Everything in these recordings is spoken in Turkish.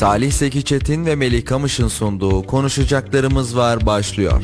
Salih Seki Çetin ve Melih Kamış'ın sunduğu Konuşacaklarımız Var başlıyor.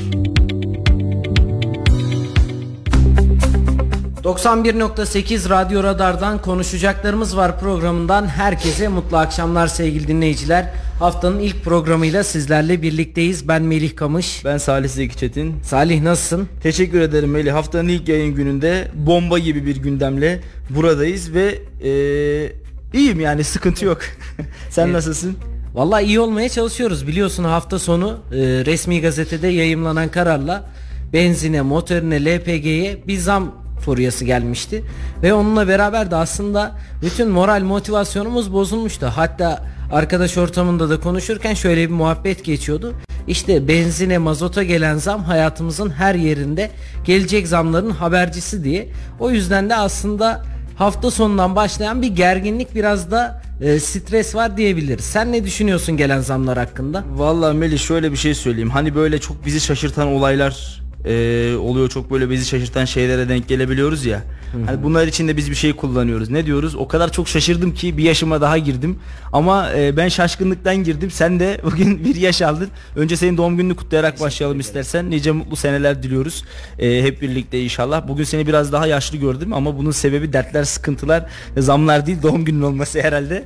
91.8 Radyo Radar'dan konuşacaklarımız var programından herkese mutlu akşamlar sevgili dinleyiciler. Haftanın ilk programıyla sizlerle birlikteyiz. Ben Melih Kamış. Ben Salih Zeki Çetin. Salih nasılsın? Teşekkür ederim Melih. Haftanın ilk yayın gününde bomba gibi bir gündemle buradayız ve ee, iyiyim yani sıkıntı yok. Sen Evet. nasılsın? Vallahi iyi olmaya çalışıyoruz. Biliyorsun hafta sonu e, resmi gazetede yayımlanan kararla benzine, motorine, LPG'ye bir zam furyası gelmişti. Ve onunla beraber de aslında bütün moral motivasyonumuz bozulmuştu. Hatta arkadaş ortamında da konuşurken şöyle bir muhabbet geçiyordu. İşte benzine, mazota gelen zam hayatımızın her yerinde gelecek zamların habercisi diye. O yüzden de aslında hafta sonundan başlayan bir gerginlik biraz da e, stres var diyebiliriz. Sen ne düşünüyorsun gelen zamlar hakkında? Vallahi Melih şöyle bir şey söyleyeyim. Hani böyle çok bizi şaşırtan olaylar ee, oluyor. Çok böyle bizi şaşırtan şeylere denk gelebiliyoruz ya. Hani bunlar için de biz bir şey kullanıyoruz. Ne diyoruz? O kadar çok şaşırdım ki bir yaşıma daha girdim. Ama e, ben şaşkınlıktan girdim. Sen de bugün bir yaş aldın. Önce senin doğum gününü kutlayarak başlayalım istersen. Nice mutlu seneler diliyoruz. E, hep birlikte inşallah. Bugün seni biraz daha yaşlı gördüm ama bunun sebebi dertler, sıkıntılar, zamlar değil doğum günün olması herhalde.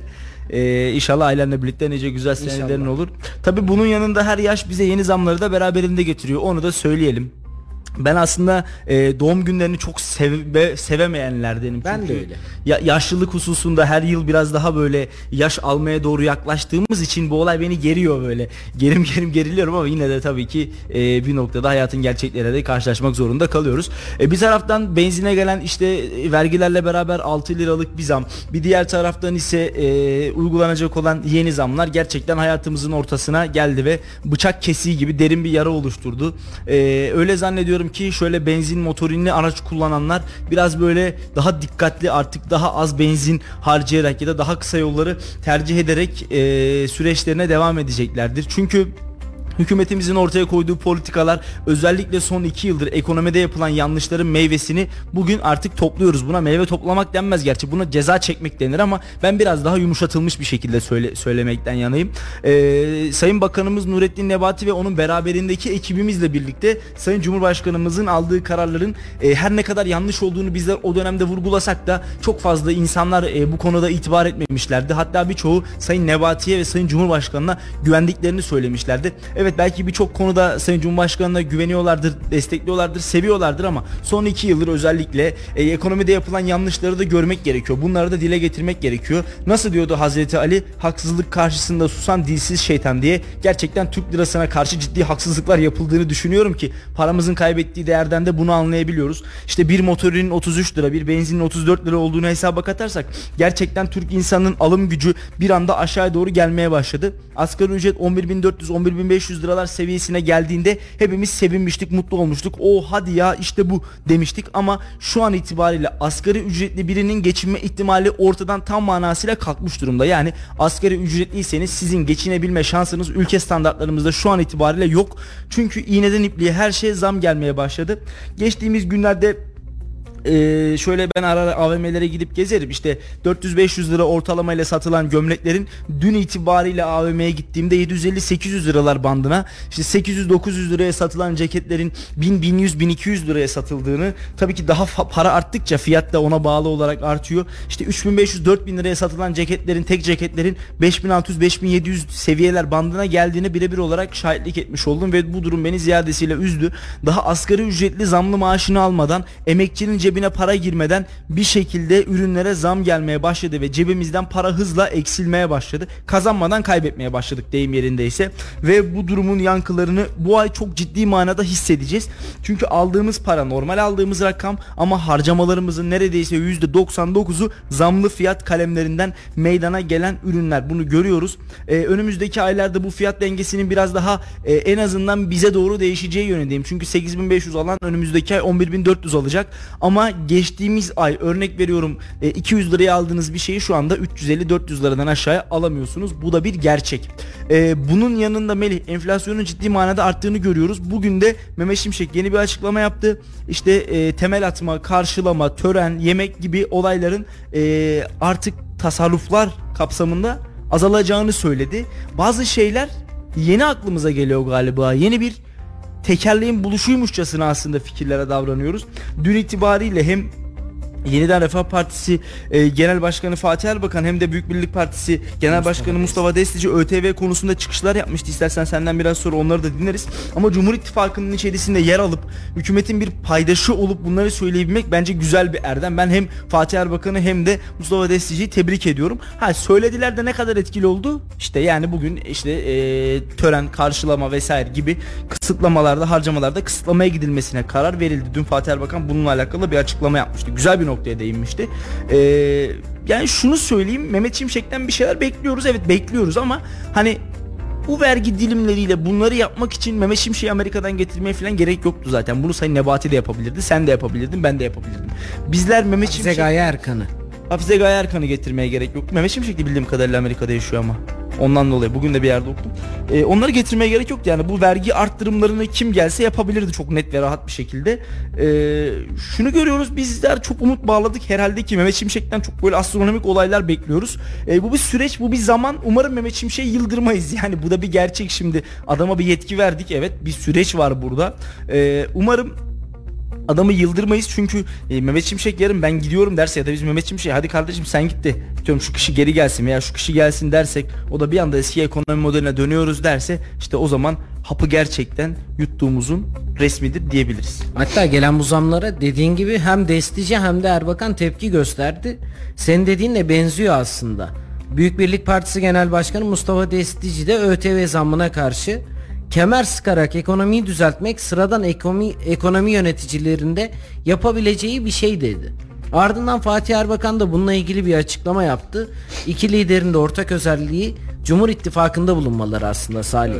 Ee, inşallah ailenle birlikte nice güzel senelerin olur. Tabi bunun yanında her yaş bize yeni zamları da beraberinde getiriyor. Onu da söyleyelim. Ben aslında e, doğum günlerini çok seve, sevemeyenlerdenim. Ben de Çünkü öyle. Ya, yaşlılık hususunda her yıl biraz daha böyle yaş almaya doğru yaklaştığımız için bu olay beni geriyor böyle. Gerim gerim geriliyorum ama yine de tabii ki e, bir noktada hayatın gerçekleriyle de karşılaşmak zorunda kalıyoruz. E, bir taraftan benzine gelen işte e, vergilerle beraber 6 liralık bir zam. Bir diğer taraftan ise e, uygulanacak olan yeni zamlar gerçekten hayatımızın ortasına geldi ve bıçak kesiği gibi derin bir yara oluşturdu. E, öyle zannediyorum ki şöyle benzin motorinli araç kullananlar biraz böyle daha dikkatli artık daha az benzin harcayarak ya da daha kısa yolları tercih ederek e, süreçlerine devam edeceklerdir. Çünkü Hükümetimizin ortaya koyduğu politikalar özellikle son iki yıldır ekonomide yapılan yanlışların meyvesini bugün artık topluyoruz. Buna meyve toplamak denmez gerçi buna ceza çekmek denir ama ben biraz daha yumuşatılmış bir şekilde söyle, söylemekten yanayım. Ee, Sayın Bakanımız Nurettin Nebati ve onun beraberindeki ekibimizle birlikte Sayın Cumhurbaşkanımızın aldığı kararların e, her ne kadar yanlış olduğunu bizler o dönemde vurgulasak da çok fazla insanlar e, bu konuda itibar etmemişlerdi. Hatta birçoğu Sayın Nebati'ye ve Sayın Cumhurbaşkanı'na güvendiklerini söylemişlerdi. Evet belki birçok konuda Sayın Cumhurbaşkanı'na güveniyorlardır, destekliyorlardır, seviyorlardır ama son iki yıldır özellikle e, ekonomide yapılan yanlışları da görmek gerekiyor. Bunları da dile getirmek gerekiyor. Nasıl diyordu Hazreti Ali? Haksızlık karşısında susan dilsiz şeytan diye. Gerçekten Türk lirasına karşı ciddi haksızlıklar yapıldığını düşünüyorum ki paramızın kaybettiği değerden de bunu anlayabiliyoruz. İşte bir motorinin 33 lira, bir benzinin 34 lira olduğunu hesaba katarsak gerçekten Türk insanının alım gücü bir anda aşağıya doğru gelmeye başladı. Asgari ücret 11.400 11.500 liralar seviyesine geldiğinde hepimiz sevinmiştik, mutlu olmuştuk. O hadi ya işte bu demiştik ama şu an itibariyle asgari ücretli birinin geçinme ihtimali ortadan tam manasıyla kalkmış durumda. Yani asgari ücretliyseniz sizin geçinebilme şansınız ülke standartlarımızda şu an itibariyle yok. Çünkü iğneden ipliğe her şeye zam gelmeye başladı. Geçtiğimiz günlerde ee, şöyle ben ara ara AVM'lere gidip gezerim. İşte 400-500 lira ortalamayla satılan gömleklerin dün itibariyle AVM'ye gittiğimde 750-800 liralar bandına işte 800-900 liraya satılan ceketlerin 1000-1100-1200 liraya satıldığını tabii ki daha para arttıkça fiyat da ona bağlı olarak artıyor. İşte 3500-4000 liraya satılan ceketlerin tek ceketlerin 5600-5700 seviyeler bandına geldiğini birebir olarak şahitlik etmiş oldum ve bu durum beni ziyadesiyle üzdü. Daha asgari ücretli zamlı maaşını almadan emekçinin cebine para girmeden bir şekilde ürünlere zam gelmeye başladı ve cebimizden para hızla eksilmeye başladı. Kazanmadan kaybetmeye başladık deyim yerindeyse ve bu durumun yankılarını bu ay çok ciddi manada hissedeceğiz. Çünkü aldığımız para normal aldığımız rakam ama harcamalarımızın neredeyse %99'u zamlı fiyat kalemlerinden meydana gelen ürünler. Bunu görüyoruz. Ee, önümüzdeki aylarda bu fiyat dengesinin biraz daha e, en azından bize doğru değişeceği yönündeyim. Çünkü 8500 alan önümüzdeki ay 11400 alacak. Ama geçtiğimiz ay örnek veriyorum e, 200 liraya aldığınız bir şeyi şu anda 350-400 liradan aşağıya alamıyorsunuz. Bu da bir gerçek. E, bunun yanında Melih enflasyonun ciddi manada arttığını görüyoruz. Bugün de Mehmet Şimşek yeni bir açıklama yaptı. İşte e, temel atma, karşılama, tören, yemek gibi olayların e, artık tasarruflar kapsamında azalacağını söyledi. Bazı şeyler yeni aklımıza geliyor galiba. Yeni bir tekerleğin buluşuymuşçasına aslında fikirlere davranıyoruz. Dün itibariyle hem Yeniden Refah Partisi e, Genel Başkanı Fatih Erbakan hem de Büyük Birlik Partisi Genel Mustafa Başkanı Mustafa Destici ÖTV konusunda çıkışlar yapmıştı. İstersen senden biraz sonra onları da dinleriz. Ama Cumhur İttifakı'nın içerisinde yer alıp hükümetin bir paydaşı olup bunları söyleyebilmek bence güzel bir erdem. Ben hem Fatih Erbakan'ı hem de Mustafa Destici'yi tebrik ediyorum. Ha söylediler de ne kadar etkili oldu? İşte yani bugün işte e, tören, karşılama vesaire gibi kısıtlamalarda, harcamalarda kısıtlamaya gidilmesine karar verildi. Dün Fatih Erbakan bununla alakalı bir açıklama yapmıştı. Güzel bir noktaya değinmişti. Ee, yani şunu söyleyeyim Mehmet Şimşek'ten bir şeyler bekliyoruz. Evet bekliyoruz ama hani bu vergi dilimleriyle bunları yapmak için Mehmet Şimşek'i Amerika'dan getirmeye falan gerek yoktu zaten. Bunu Sayın Nebati de yapabilirdi. Sen de yapabilirdin. Ben de yapabilirdim. Bizler Mehmet Şimşek... Gaye Erkan'ı. Hafize Gaye Erkan'ı getirmeye gerek yok. Mehmet Şimşek bildiğim kadarıyla Amerika'da yaşıyor ama. Ondan dolayı bugün de bir yerde okudum. Ee, onları getirmeye gerek yok yani bu vergi arttırımlarını kim gelse yapabilirdi çok net ve rahat bir şekilde. Ee, şunu görüyoruz bizler çok umut bağladık herhalde ki Mehmet Şimşek'ten çok böyle astronomik olaylar bekliyoruz. Ee, bu bir süreç bu bir zaman umarım Mehmet Şimşek'i yıldırmayız yani bu da bir gerçek şimdi adama bir yetki verdik evet bir süreç var burada. Ee, umarım adamı yıldırmayız çünkü e, Mehmet Şimşek yarın ben gidiyorum derse ya da biz Mehmet Şimşek hadi kardeşim sen git de diyorum şu kişi geri gelsin veya şu kişi gelsin dersek o da bir anda eski ekonomi modeline dönüyoruz derse işte o zaman hapı gerçekten yuttuğumuzun resmidir diyebiliriz. Hatta gelen bu zamlara dediğin gibi hem Destici hem de Erbakan tepki gösterdi. Senin dediğinle benziyor aslında. Büyük Birlik Partisi Genel Başkanı Mustafa Destici de ÖTV zammına karşı kemer sıkarak ekonomiyi düzeltmek sıradan ekonomi, ekonomi yöneticilerinde yapabileceği bir şey dedi. Ardından Fatih Erbakan da bununla ilgili bir açıklama yaptı. İki liderin de ortak özelliği Cumhur İttifakı'nda bulunmaları aslında Salih.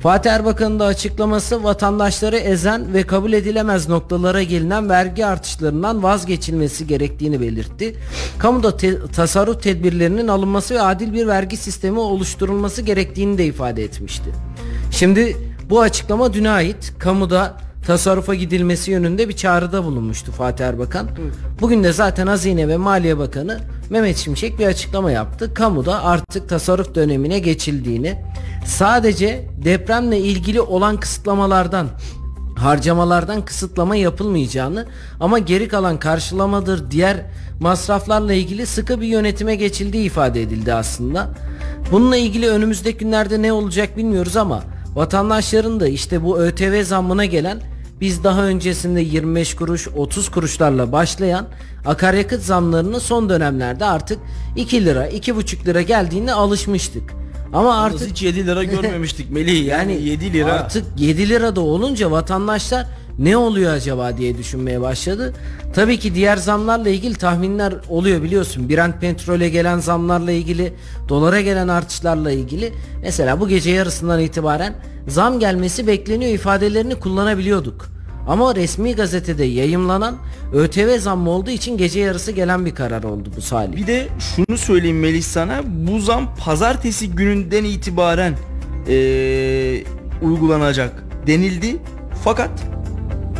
Fatih Erbakan'ın da açıklaması vatandaşları ezen ve kabul edilemez noktalara gelinen vergi artışlarından vazgeçilmesi gerektiğini belirtti. Kamuda te- tasarruf tedbirlerinin alınması ve adil bir vergi sistemi oluşturulması gerektiğini de ifade etmişti. Şimdi bu açıklama düne ait. Kamuda tasarrufa gidilmesi yönünde bir çağrıda bulunmuştu Fatih Erbakan. Bugün de zaten Hazine ve Maliye Bakanı Mehmet Şimşek bir açıklama yaptı. Kamuda artık tasarruf dönemine geçildiğini, sadece depremle ilgili olan kısıtlamalardan harcamalardan kısıtlama yapılmayacağını ama geri kalan karşılamadır diğer masraflarla ilgili sıkı bir yönetime geçildiği ifade edildi aslında. Bununla ilgili önümüzdeki günlerde ne olacak bilmiyoruz ama vatandaşların da işte bu ÖTV zammına gelen biz daha öncesinde 25 kuruş 30 kuruşlarla başlayan akaryakıt zamlarını son dönemlerde artık 2 lira 2,5 lira geldiğine alışmıştık. Ama Artık artık hiç 7 lira görmemiştik Melih yani, yani 7 lira. Artık 7 lira da olunca vatandaşlar ne oluyor acaba diye düşünmeye başladı. Tabii ki diğer zamlarla ilgili tahminler oluyor biliyorsun. Brent petrole gelen zamlarla ilgili, dolara gelen artışlarla ilgili. Mesela bu gece yarısından itibaren zam gelmesi bekleniyor ifadelerini kullanabiliyorduk. Ama resmi gazetede yayımlanan ÖTV zammı olduğu için gece yarısı gelen bir karar oldu bu Salih. Bir de şunu söyleyeyim Melih sana bu zam pazartesi gününden itibaren eee, uygulanacak denildi fakat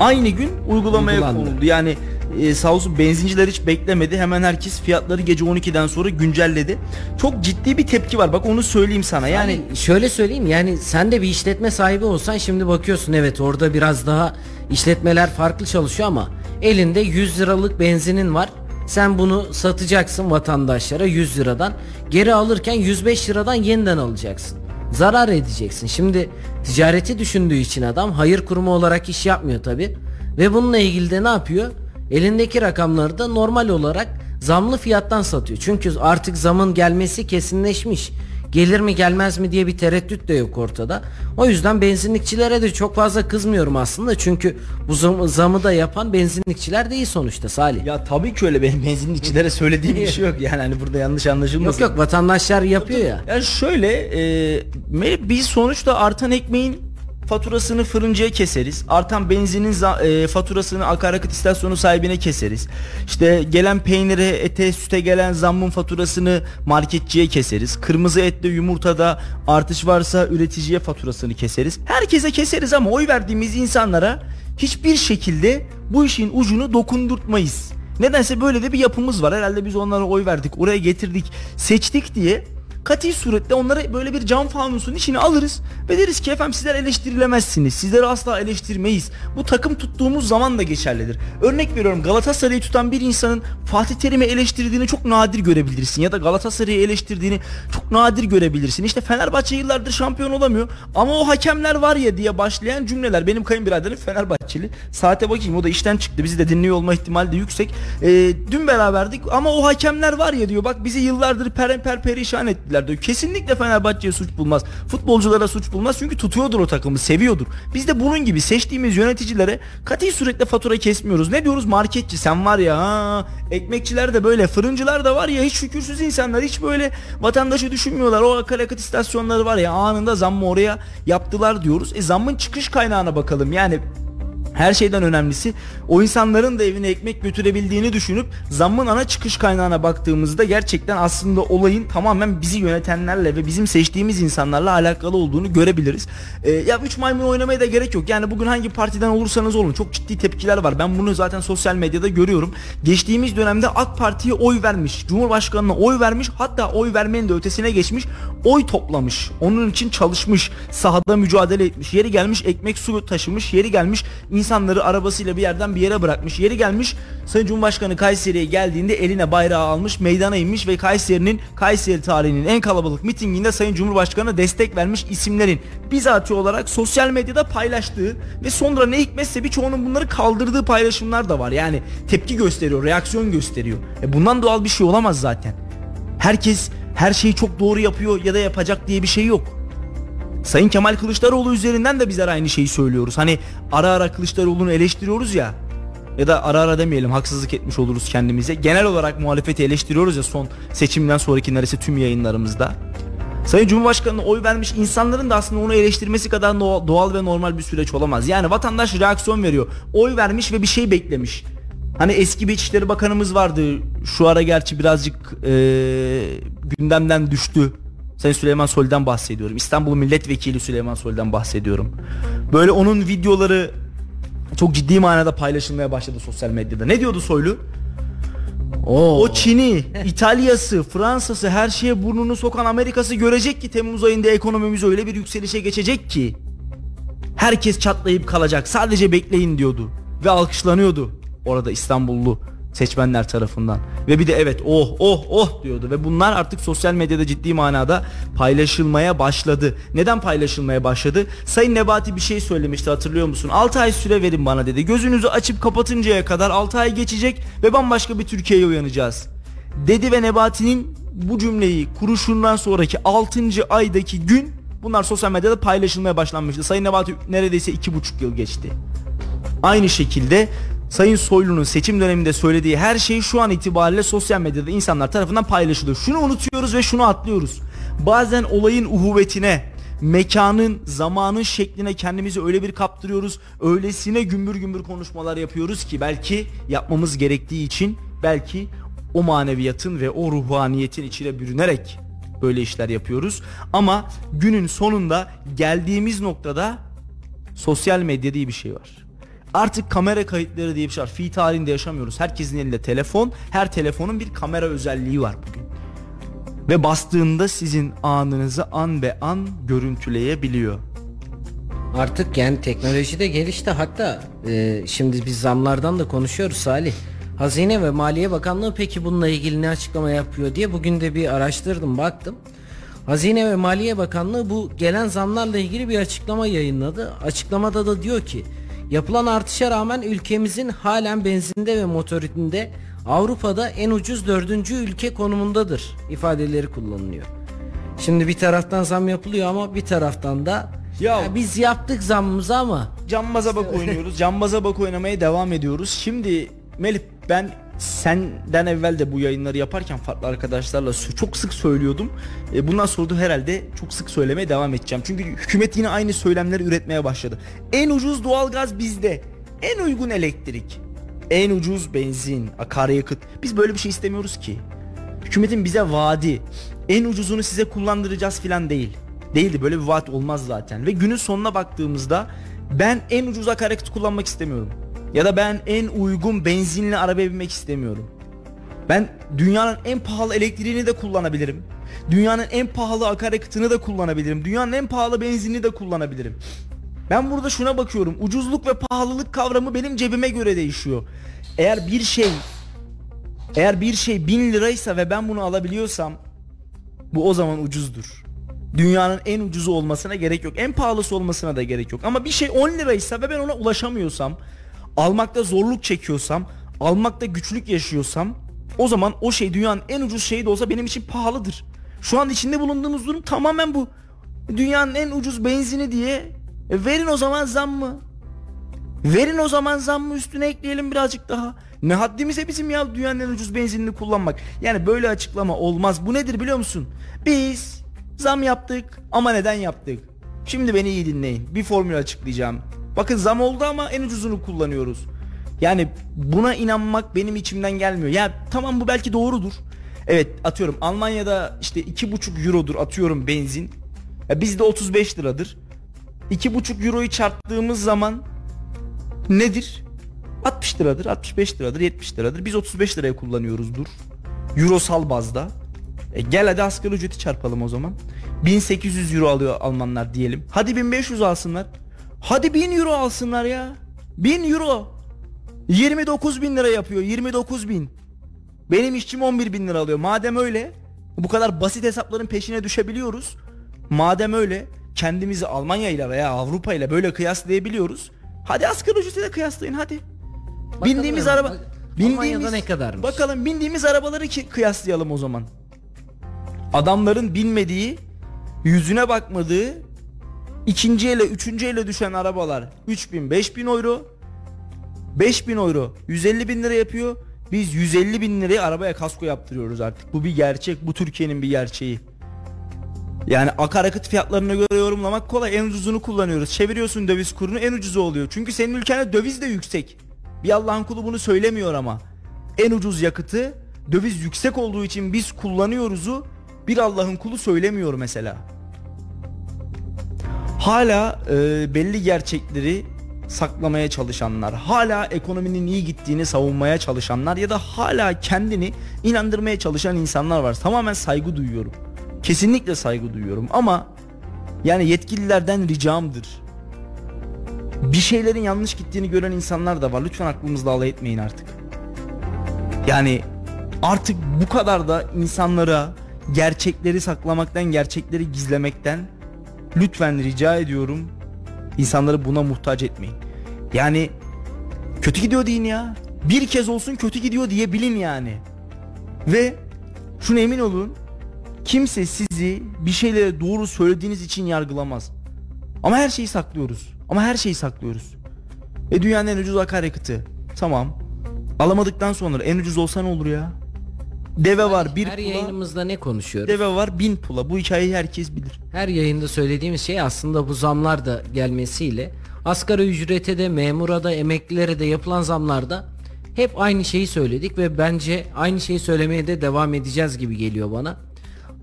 aynı gün uygulamaya Uygulandı. konuldu. Yani e, sağ olsun benzinciler hiç beklemedi. Hemen herkes fiyatları gece 12'den sonra güncelledi. Çok ciddi bir tepki var. Bak onu söyleyeyim sana. Yani Yani şöyle söyleyeyim yani sen de bir işletme sahibi olsan şimdi bakıyorsun evet orada biraz daha işletmeler farklı çalışıyor ama elinde 100 liralık benzinin var. Sen bunu satacaksın vatandaşlara 100 liradan. Geri alırken 105 liradan yeniden alacaksın. Zarar edeceksin. Şimdi ticareti düşündüğü için adam hayır kurumu olarak iş yapmıyor tabi. Ve bununla ilgili de ne yapıyor? Elindeki rakamları da normal olarak zamlı fiyattan satıyor. Çünkü artık zamın gelmesi kesinleşmiş. Gelir mi gelmez mi diye bir tereddüt de yok ortada. O yüzden benzinlikçilere de çok fazla kızmıyorum aslında. Çünkü bu zam- zamı da yapan benzinlikçiler değil sonuçta Salih. ya tabii ki öyle benim benzinlikçilere söylediğim bir şey yok. Yani hani burada yanlış anlaşılmasın. Yok yok vatandaşlar yapıyor ya. Yani şöyle e, biz sonuçta artan ekmeğin faturasını fırıncıya keseriz. Artan benzinin e, faturasını akaryakıt istasyonu sahibine keseriz. İşte gelen peynire, ete, süte gelen zammın faturasını marketçiye keseriz. Kırmızı ette, yumurtada artış varsa üreticiye faturasını keseriz. Herkese keseriz ama oy verdiğimiz insanlara hiçbir şekilde bu işin ucunu dokundurtmayız. Nedense böyle de bir yapımız var. Herhalde biz onlara oy verdik, oraya getirdik, seçtik diye Kati suretle onları böyle bir cam fanusun içine alırız ve deriz ki efendim sizler eleştirilemezsiniz. Sizleri asla eleştirmeyiz. Bu takım tuttuğumuz zaman da geçerlidir. Örnek veriyorum Galatasaray'ı tutan bir insanın Fatih Terim'i eleştirdiğini çok nadir görebilirsin ya da Galatasaray'ı eleştirdiğini çok nadir görebilirsin. İşte Fenerbahçe yıllardır şampiyon olamıyor ama o hakemler var ya diye başlayan cümleler. Benim kayınbiraderim Fenerbahçeli. Saate bakayım o da işten çıktı. Bizi de dinliyor olma ihtimali de yüksek. Ee, dün beraberdik ama o hakemler var ya diyor. Bak bizi yıllardır peremper perişan ettiler diyor. Kesinlikle Fenerbahçe'ye suç bulmaz. Futbolculara suç bulmaz çünkü tutuyordur o takımı, seviyordur. Biz de bunun gibi seçtiğimiz yöneticilere kati sürekli fatura kesmiyoruz. Ne diyoruz? Marketçi sen var ya ha, ekmekçiler de böyle, fırıncılar da var ya hiç şükürsüz insanlar. Hiç böyle vatandaşı düşünmüyorlar. O akaryakıt istasyonları var ya anında zammı oraya yaptılar diyoruz. E zammın çıkış kaynağına bakalım. Yani her şeyden önemlisi o insanların da evine ekmek götürebildiğini düşünüp zammın ana çıkış kaynağına baktığımızda gerçekten aslında olayın tamamen bizi yönetenlerle ve bizim seçtiğimiz insanlarla alakalı olduğunu görebiliriz. Ee, ya 3 maymun oynamaya da gerek yok. Yani bugün hangi partiden olursanız olun çok ciddi tepkiler var. Ben bunu zaten sosyal medyada görüyorum. Geçtiğimiz dönemde AK Parti'ye oy vermiş, Cumhurbaşkanı'na oy vermiş, hatta oy vermenin de ötesine geçmiş, oy toplamış. Onun için çalışmış, sahada mücadele etmiş. Yeri gelmiş ekmek su taşımış, yeri gelmiş insanları arabasıyla bir yerden bir yere bırakmış. Yeri gelmiş Sayın Cumhurbaşkanı Kayseri'ye geldiğinde eline bayrağı almış, meydana inmiş ve Kayseri'nin Kayseri tarihinin en kalabalık mitinginde Sayın Cumhurbaşkanı'na destek vermiş isimlerin bizatihi olarak sosyal medyada paylaştığı ve sonra ne hikmetse birçoğunun bunları kaldırdığı paylaşımlar da var. Yani tepki gösteriyor, reaksiyon gösteriyor. E bundan doğal bir şey olamaz zaten. Herkes her şeyi çok doğru yapıyor ya da yapacak diye bir şey yok. Sayın Kemal Kılıçdaroğlu üzerinden de bizler aynı şeyi söylüyoruz. Hani ara ara Kılıçdaroğlu'nu eleştiriyoruz ya. Ya da ara ara demeyelim haksızlık etmiş oluruz kendimize. Genel olarak muhalefeti eleştiriyoruz ya son seçimden sonraki neredeyse tüm yayınlarımızda. Sayın Cumhurbaşkanı'na oy vermiş insanların da aslında onu eleştirmesi kadar doğal ve normal bir süreç olamaz. Yani vatandaş reaksiyon veriyor. Oy vermiş ve bir şey beklemiş. Hani eski bir İçişleri Bakanımız vardı. Şu ara gerçi birazcık ee, gündemden düştü. Sayın Süleyman Soylu'dan bahsediyorum. İstanbul Milletvekili Süleyman Soylu'dan bahsediyorum. Böyle onun videoları çok ciddi manada paylaşılmaya başladı sosyal medyada. Ne diyordu Soylu? Oo. O Çin'i, İtalya'sı, Fransa'sı her şeye burnunu sokan Amerika'sı görecek ki Temmuz ayında ekonomimiz öyle bir yükselişe geçecek ki herkes çatlayıp kalacak. Sadece bekleyin diyordu ve alkışlanıyordu orada İstanbullu seçmenler tarafından. Ve bir de evet oh oh oh diyordu ve bunlar artık sosyal medyada ciddi manada paylaşılmaya başladı. Neden paylaşılmaya başladı? Sayın Nebati bir şey söylemişti hatırlıyor musun? 6 ay süre verin bana dedi. Gözünüzü açıp kapatıncaya kadar 6 ay geçecek ve bambaşka bir Türkiye'ye uyanacağız. Dedi ve Nebati'nin bu cümleyi kuruşundan sonraki 6. aydaki gün bunlar sosyal medyada paylaşılmaya başlanmıştı. Sayın Nebati neredeyse 2,5 yıl geçti. Aynı şekilde Sayın Soylu'nun seçim döneminde söylediği her şey şu an itibariyle sosyal medyada insanlar tarafından paylaşılıyor. Şunu unutuyoruz ve şunu atlıyoruz. Bazen olayın uhuvvetine, mekanın, zamanın şekline kendimizi öyle bir kaptırıyoruz. Öylesine gümbür gümbür konuşmalar yapıyoruz ki belki yapmamız gerektiği için belki o maneviyatın ve o ruhaniyetin içine bürünerek böyle işler yapıyoruz. Ama günün sonunda geldiğimiz noktada sosyal medya diye bir şey var. Artık kamera kayıtları diye bir şey var. Fi tarihinde yaşamıyoruz. Herkesin elinde telefon. Her telefonun bir kamera özelliği var bugün. Ve bastığında sizin anınızı an be an görüntüleyebiliyor. Artık yani teknoloji de gelişti. Hatta e, şimdi biz zamlardan da konuşuyoruz Salih. Hazine ve Maliye Bakanlığı peki bununla ilgili ne açıklama yapıyor diye bugün de bir araştırdım baktım. Hazine ve Maliye Bakanlığı bu gelen zamlarla ilgili bir açıklama yayınladı. Açıklamada da diyor ki Yapılan artışa rağmen ülkemizin halen benzinde ve motoritinde Avrupa'da en ucuz dördüncü ülke konumundadır ifadeleri kullanılıyor. Şimdi bir taraftan zam yapılıyor ama bir taraftan da ya, ya biz yaptık zammımızı ama cambaza bak oynuyoruz. cambaza bak oynamaya devam ediyoruz. Şimdi Melih ben senden evvel de bu yayınları yaparken farklı arkadaşlarla çok sık söylüyordum. E, bundan sonra da herhalde çok sık söylemeye devam edeceğim. Çünkü hükümet yine aynı söylemleri üretmeye başladı. En ucuz doğalgaz bizde. En uygun elektrik. En ucuz benzin, akaryakıt. Biz böyle bir şey istemiyoruz ki. Hükümetin bize vaadi. En ucuzunu size kullandıracağız filan değil. Değildi böyle bir vaat olmaz zaten. Ve günün sonuna baktığımızda ben en ucuz akaryakıt kullanmak istemiyorum. Ya da ben en uygun benzinli arabaya binmek istemiyorum. Ben dünyanın en pahalı elektriğini de kullanabilirim. Dünyanın en pahalı akaryakıtını da kullanabilirim. Dünyanın en pahalı benzinini de kullanabilirim. Ben burada şuna bakıyorum. Ucuzluk ve pahalılık kavramı benim cebime göre değişiyor. Eğer bir şey eğer bir şey 1000 liraysa ve ben bunu alabiliyorsam bu o zaman ucuzdur. Dünyanın en ucuzu olmasına gerek yok. En pahalısı olmasına da gerek yok. Ama bir şey 10 liraysa ve ben ona ulaşamıyorsam, almakta zorluk çekiyorsam, almakta güçlük yaşıyorsam o zaman o şey dünyanın en ucuz şeyi de olsa benim için pahalıdır. Şu an içinde bulunduğumuz durum tamamen bu. Dünyanın en ucuz benzini diye e, verin o zaman zam mı? Verin o zaman zammı üstüne ekleyelim birazcık daha. Ne haddimize bizim ya dünyanın en ucuz benzinini kullanmak. Yani böyle açıklama olmaz. Bu nedir biliyor musun? Biz zam yaptık ama neden yaptık? Şimdi beni iyi dinleyin. Bir formül açıklayacağım. Bakın zam oldu ama en ucuzunu kullanıyoruz. Yani buna inanmak benim içimden gelmiyor. Ya tamam bu belki doğrudur. Evet atıyorum Almanya'da işte 2,5 eurodur atıyorum benzin. Ya bizde 35 liradır. 2,5 euroyu çarptığımız zaman nedir? 60 liradır, 65 liradır, 70 liradır. Biz 35 liraya kullanıyoruzdur. Eurosal bazda. E gel hadi asgari ücreti çarpalım o zaman. 1800 euro alıyor Almanlar diyelim. Hadi 1500 alsınlar. Hadi 1000 euro alsınlar ya. 1000 euro. 29 bin lira yapıyor. 29 bin. Benim işçim 11 bin lira alıyor. Madem öyle bu kadar basit hesapların peşine düşebiliyoruz. Madem öyle kendimizi Almanya ile veya Avrupa ile böyle kıyaslayabiliyoruz. Hadi asgari ücreti de kıyaslayın hadi. bindiğimiz ya, araba bak- bindiğimiz Almanya'da ne kadarmış? Bakalım bindiğimiz arabaları ki kıyaslayalım o zaman. Adamların binmediği, yüzüne bakmadığı ikinci ele, üçüncü ele düşen arabalar 3000, 5000 euro. 5000 euro 150 bin lira yapıyor. Biz 150 bin liraya arabaya kasko yaptırıyoruz artık. Bu bir gerçek. Bu Türkiye'nin bir gerçeği. Yani akaryakıt fiyatlarına göre yorumlamak kolay. En ucuzunu kullanıyoruz. Çeviriyorsun döviz kurunu en ucuzu oluyor. Çünkü senin ülkende döviz de yüksek. Bir Allah'ın kulu bunu söylemiyor ama. En ucuz yakıtı döviz yüksek olduğu için biz kullanıyoruzu bir Allah'ın kulu söylemiyor mesela. Hala e, belli gerçekleri saklamaya çalışanlar, hala ekonominin iyi gittiğini savunmaya çalışanlar ya da hala kendini inandırmaya çalışan insanlar var. Tamamen saygı duyuyorum. Kesinlikle saygı duyuyorum ama yani yetkililerden ricamdır. Bir şeylerin yanlış gittiğini gören insanlar da var. Lütfen aklımızda alay etmeyin artık. Yani artık bu kadar da insanlara gerçekleri saklamaktan, gerçekleri gizlemekten lütfen rica ediyorum insanları buna muhtaç etmeyin. Yani kötü gidiyor deyin ya. Bir kez olsun kötü gidiyor diye bilin yani. Ve şuna emin olun kimse sizi bir şeylere doğru söylediğiniz için yargılamaz. Ama her şeyi saklıyoruz. Ama her şeyi saklıyoruz. E dünyanın en ucuz akaryakıtı. Tamam. Alamadıktan sonra en ucuz olsa ne olur ya? Deve var bir Her pula. yayınımızda ne konuşuyoruz? Deve var bin pula. Bu hikayeyi herkes bilir. Her yayında söylediğimiz şey aslında bu zamlar da gelmesiyle asgari ücrete de memura da emeklilere de yapılan zamlarda hep aynı şeyi söyledik ve bence aynı şeyi söylemeye de devam edeceğiz gibi geliyor bana.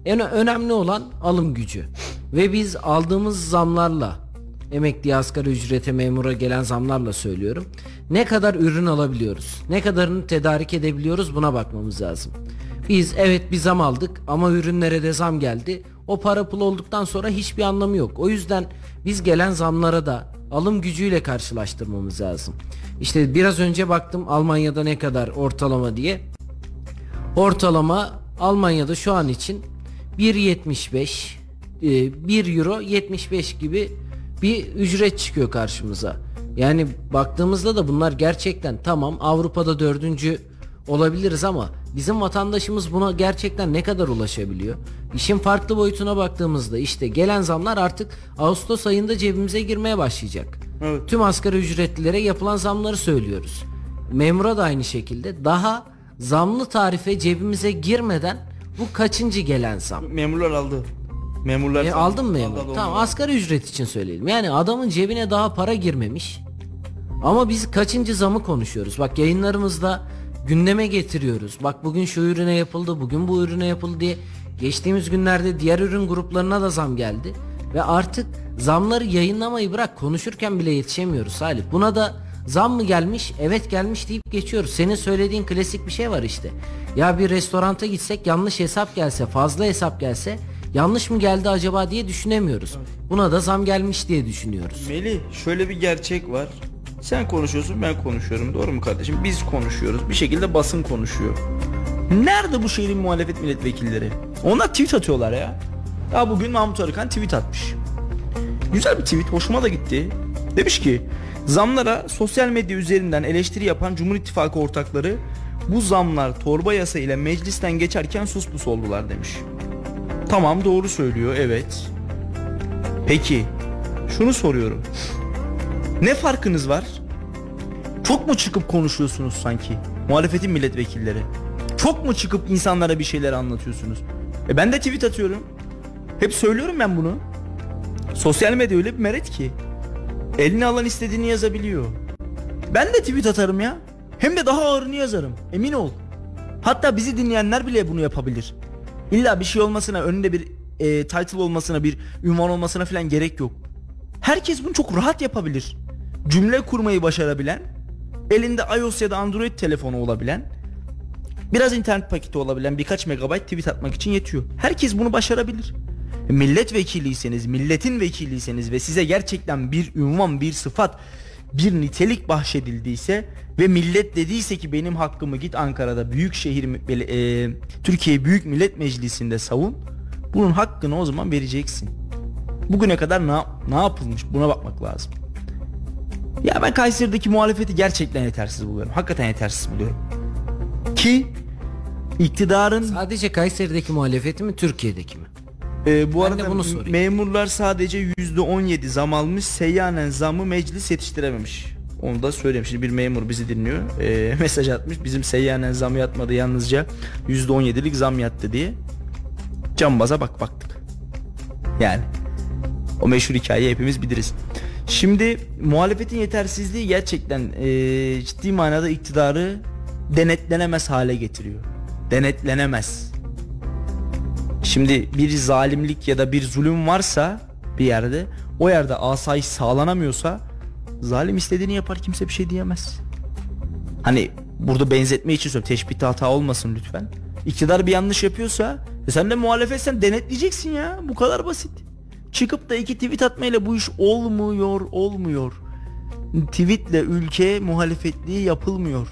En önemli olan alım gücü. Ve biz aldığımız zamlarla emekli asgari ücrete memura gelen zamlarla söylüyorum. Ne kadar ürün alabiliyoruz? Ne kadarını tedarik edebiliyoruz? Buna bakmamız lazım. Biz evet bir zam aldık ama ürünlere de zam geldi. O para pul olduktan sonra hiçbir anlamı yok. O yüzden biz gelen zamlara da alım gücüyle karşılaştırmamız lazım. İşte biraz önce baktım Almanya'da ne kadar ortalama diye. Ortalama Almanya'da şu an için 1.75 e, 1 euro 75 gibi bir ücret çıkıyor karşımıza. Yani baktığımızda da bunlar gerçekten tamam Avrupa'da dördüncü olabiliriz ama bizim vatandaşımız buna gerçekten ne kadar ulaşabiliyor? İşin farklı boyutuna baktığımızda işte gelen zamlar artık Ağustos ayında cebimize girmeye başlayacak. Evet. Tüm asgari ücretlilere yapılan zamları söylüyoruz. Memura da aynı şekilde daha zamlı tarife cebimize girmeden bu kaçıncı gelen zam? Memurlar aldı. Memurlar E, aldın mı memur? Tamam aldı. asgari ücret için söyleyelim. Yani adamın cebine daha para girmemiş. Ama biz kaçıncı zamı konuşuyoruz? Bak yayınlarımızda gündeme getiriyoruz. Bak bugün şu ürüne yapıldı, bugün bu ürüne yapıldı diye. Geçtiğimiz günlerde diğer ürün gruplarına da zam geldi. Ve artık zamları yayınlamayı bırak konuşurken bile yetişemiyoruz Salih. Buna da Zam mı gelmiş? Evet gelmiş deyip geçiyoruz. Senin söylediğin klasik bir şey var işte. Ya bir restoranta gitsek yanlış hesap gelse, fazla hesap gelse yanlış mı geldi acaba diye düşünemiyoruz. Buna da zam gelmiş diye düşünüyoruz. Melih şöyle bir gerçek var. Sen konuşuyorsun ben konuşuyorum doğru mu kardeşim? Biz konuşuyoruz. Bir şekilde basın konuşuyor. Nerede bu şehrin muhalefet milletvekilleri? Onlar tweet atıyorlar ya. Ya bugün Mahmut Arıkan tweet atmış. Güzel bir tweet hoşuma da gitti. Demiş ki zamlara sosyal medya üzerinden eleştiri yapan Cumhur İttifakı ortakları bu zamlar torba yasa ile meclisten geçerken sus pus oldular demiş. Tamam doğru söylüyor evet. Peki şunu soruyorum. Ne farkınız var? Çok mu çıkıp konuşuyorsunuz sanki? Muhalefetin milletvekilleri. Çok mu çıkıp insanlara bir şeyler anlatıyorsunuz? E ben de tweet atıyorum. Hep söylüyorum ben bunu. Sosyal medya öyle bir meret ki. Eline alan istediğini yazabiliyor. Ben de tweet atarım ya. Hem de daha ağırını yazarım. Emin ol. Hatta bizi dinleyenler bile bunu yapabilir. İlla bir şey olmasına, önünde bir e, title olmasına, bir ünvan olmasına falan gerek yok. Herkes bunu çok rahat yapabilir. Cümle kurmayı başarabilen, elinde iOS ya da Android telefonu olabilen, biraz internet paketi olabilen birkaç megabayt tweet atmak için yetiyor. Herkes bunu başarabilir. Milletvekiliyseniz, milletin vekiliyseniz ve size gerçekten bir ünvan, bir sıfat, bir nitelik bahşedildiyse ve millet dediyse ki benim hakkımı git Ankara'da büyükşehir e, Türkiye Büyük Millet Meclisi'nde savun. Bunun hakkını o zaman vereceksin. Bugüne kadar ne, ne yapılmış buna bakmak lazım. Ya ben Kayseri'deki muhalefeti gerçekten yetersiz buluyorum. Hakikaten yetersiz buluyorum. Ki iktidarın Sadece Kayseri'deki muhalefeti mi Türkiye'deki mi? E, bu Ben arada bunu sorayım. memurlar sadece %17 zam almış. Seyyanen zamı meclis yetiştirememiş. Onu da söyleyeyim. Şimdi bir memur bizi dinliyor. E, mesaj atmış. Bizim seyyanen zam yatmadı yalnızca %17'lik zam yattı diye. Cambaza bak baktık. Yani o meşhur hikayeyi hepimiz biliriz. Şimdi muhalefetin yetersizliği gerçekten eee, ciddi manada iktidarı denetlenemez hale getiriyor. Denetlenemez. Şimdi bir zalimlik ya da bir zulüm varsa bir yerde o yerde asayiş sağlanamıyorsa zalim istediğini yapar kimse bir şey diyemez. Hani burada benzetme için söylüyorum teşbihte hata olmasın lütfen. İktidar bir yanlış yapıyorsa e sen de muhalefetsen denetleyeceksin ya bu kadar basit. Çıkıp da iki tweet atmayla bu iş olmuyor olmuyor. Tweetle ülke muhalefetliği yapılmıyor.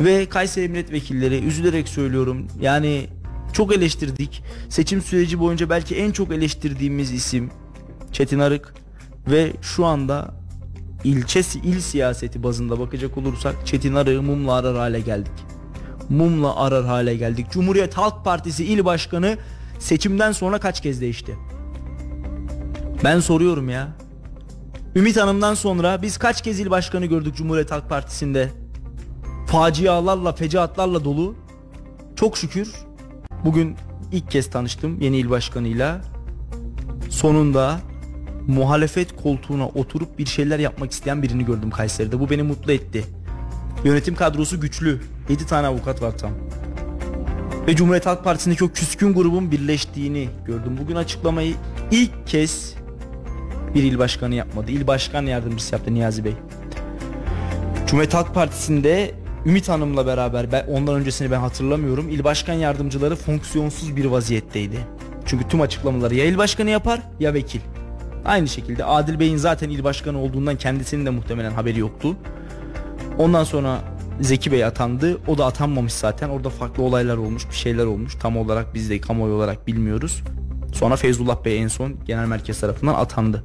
Ve Kayseri milletvekilleri üzülerek söylüyorum yani çok eleştirdik. Seçim süreci boyunca belki en çok eleştirdiğimiz isim Çetin Arık ve şu anda ilçe il siyaseti bazında bakacak olursak Çetin Arık'ı mumla arar hale geldik. Mumla arar hale geldik. Cumhuriyet Halk Partisi il başkanı seçimden sonra kaç kez değişti? Ben soruyorum ya. Ümit Hanım'dan sonra biz kaç kez il başkanı gördük Cumhuriyet Halk Partisi'nde? Facialarla, fecaatlarla dolu. Çok şükür bugün ilk kez tanıştım yeni il başkanıyla. Sonunda muhalefet koltuğuna oturup bir şeyler yapmak isteyen birini gördüm Kayseri'de. Bu beni mutlu etti. Yönetim kadrosu güçlü. 7 tane avukat var tam. Ve Cumhuriyet Halk Partisi'ndeki o küskün grubun birleştiğini gördüm. Bugün açıklamayı ilk kez bir il başkanı yapmadı. İl başkan yardımcısı yaptı Niyazi Bey. Cumhuriyet Halk Partisi'nde Ümit Hanım'la beraber ben, ondan öncesini ben hatırlamıyorum. İl başkan yardımcıları fonksiyonsuz bir vaziyetteydi. Çünkü tüm açıklamaları ya il başkanı yapar ya vekil. Aynı şekilde Adil Bey'in zaten il başkanı olduğundan kendisinin de muhtemelen haberi yoktu. Ondan sonra Zeki Bey atandı. O da atanmamış zaten. Orada farklı olaylar olmuş, bir şeyler olmuş. Tam olarak biz de kamuoyu olarak bilmiyoruz. Sonra Feyzullah Bey en son genel merkez tarafından atandı.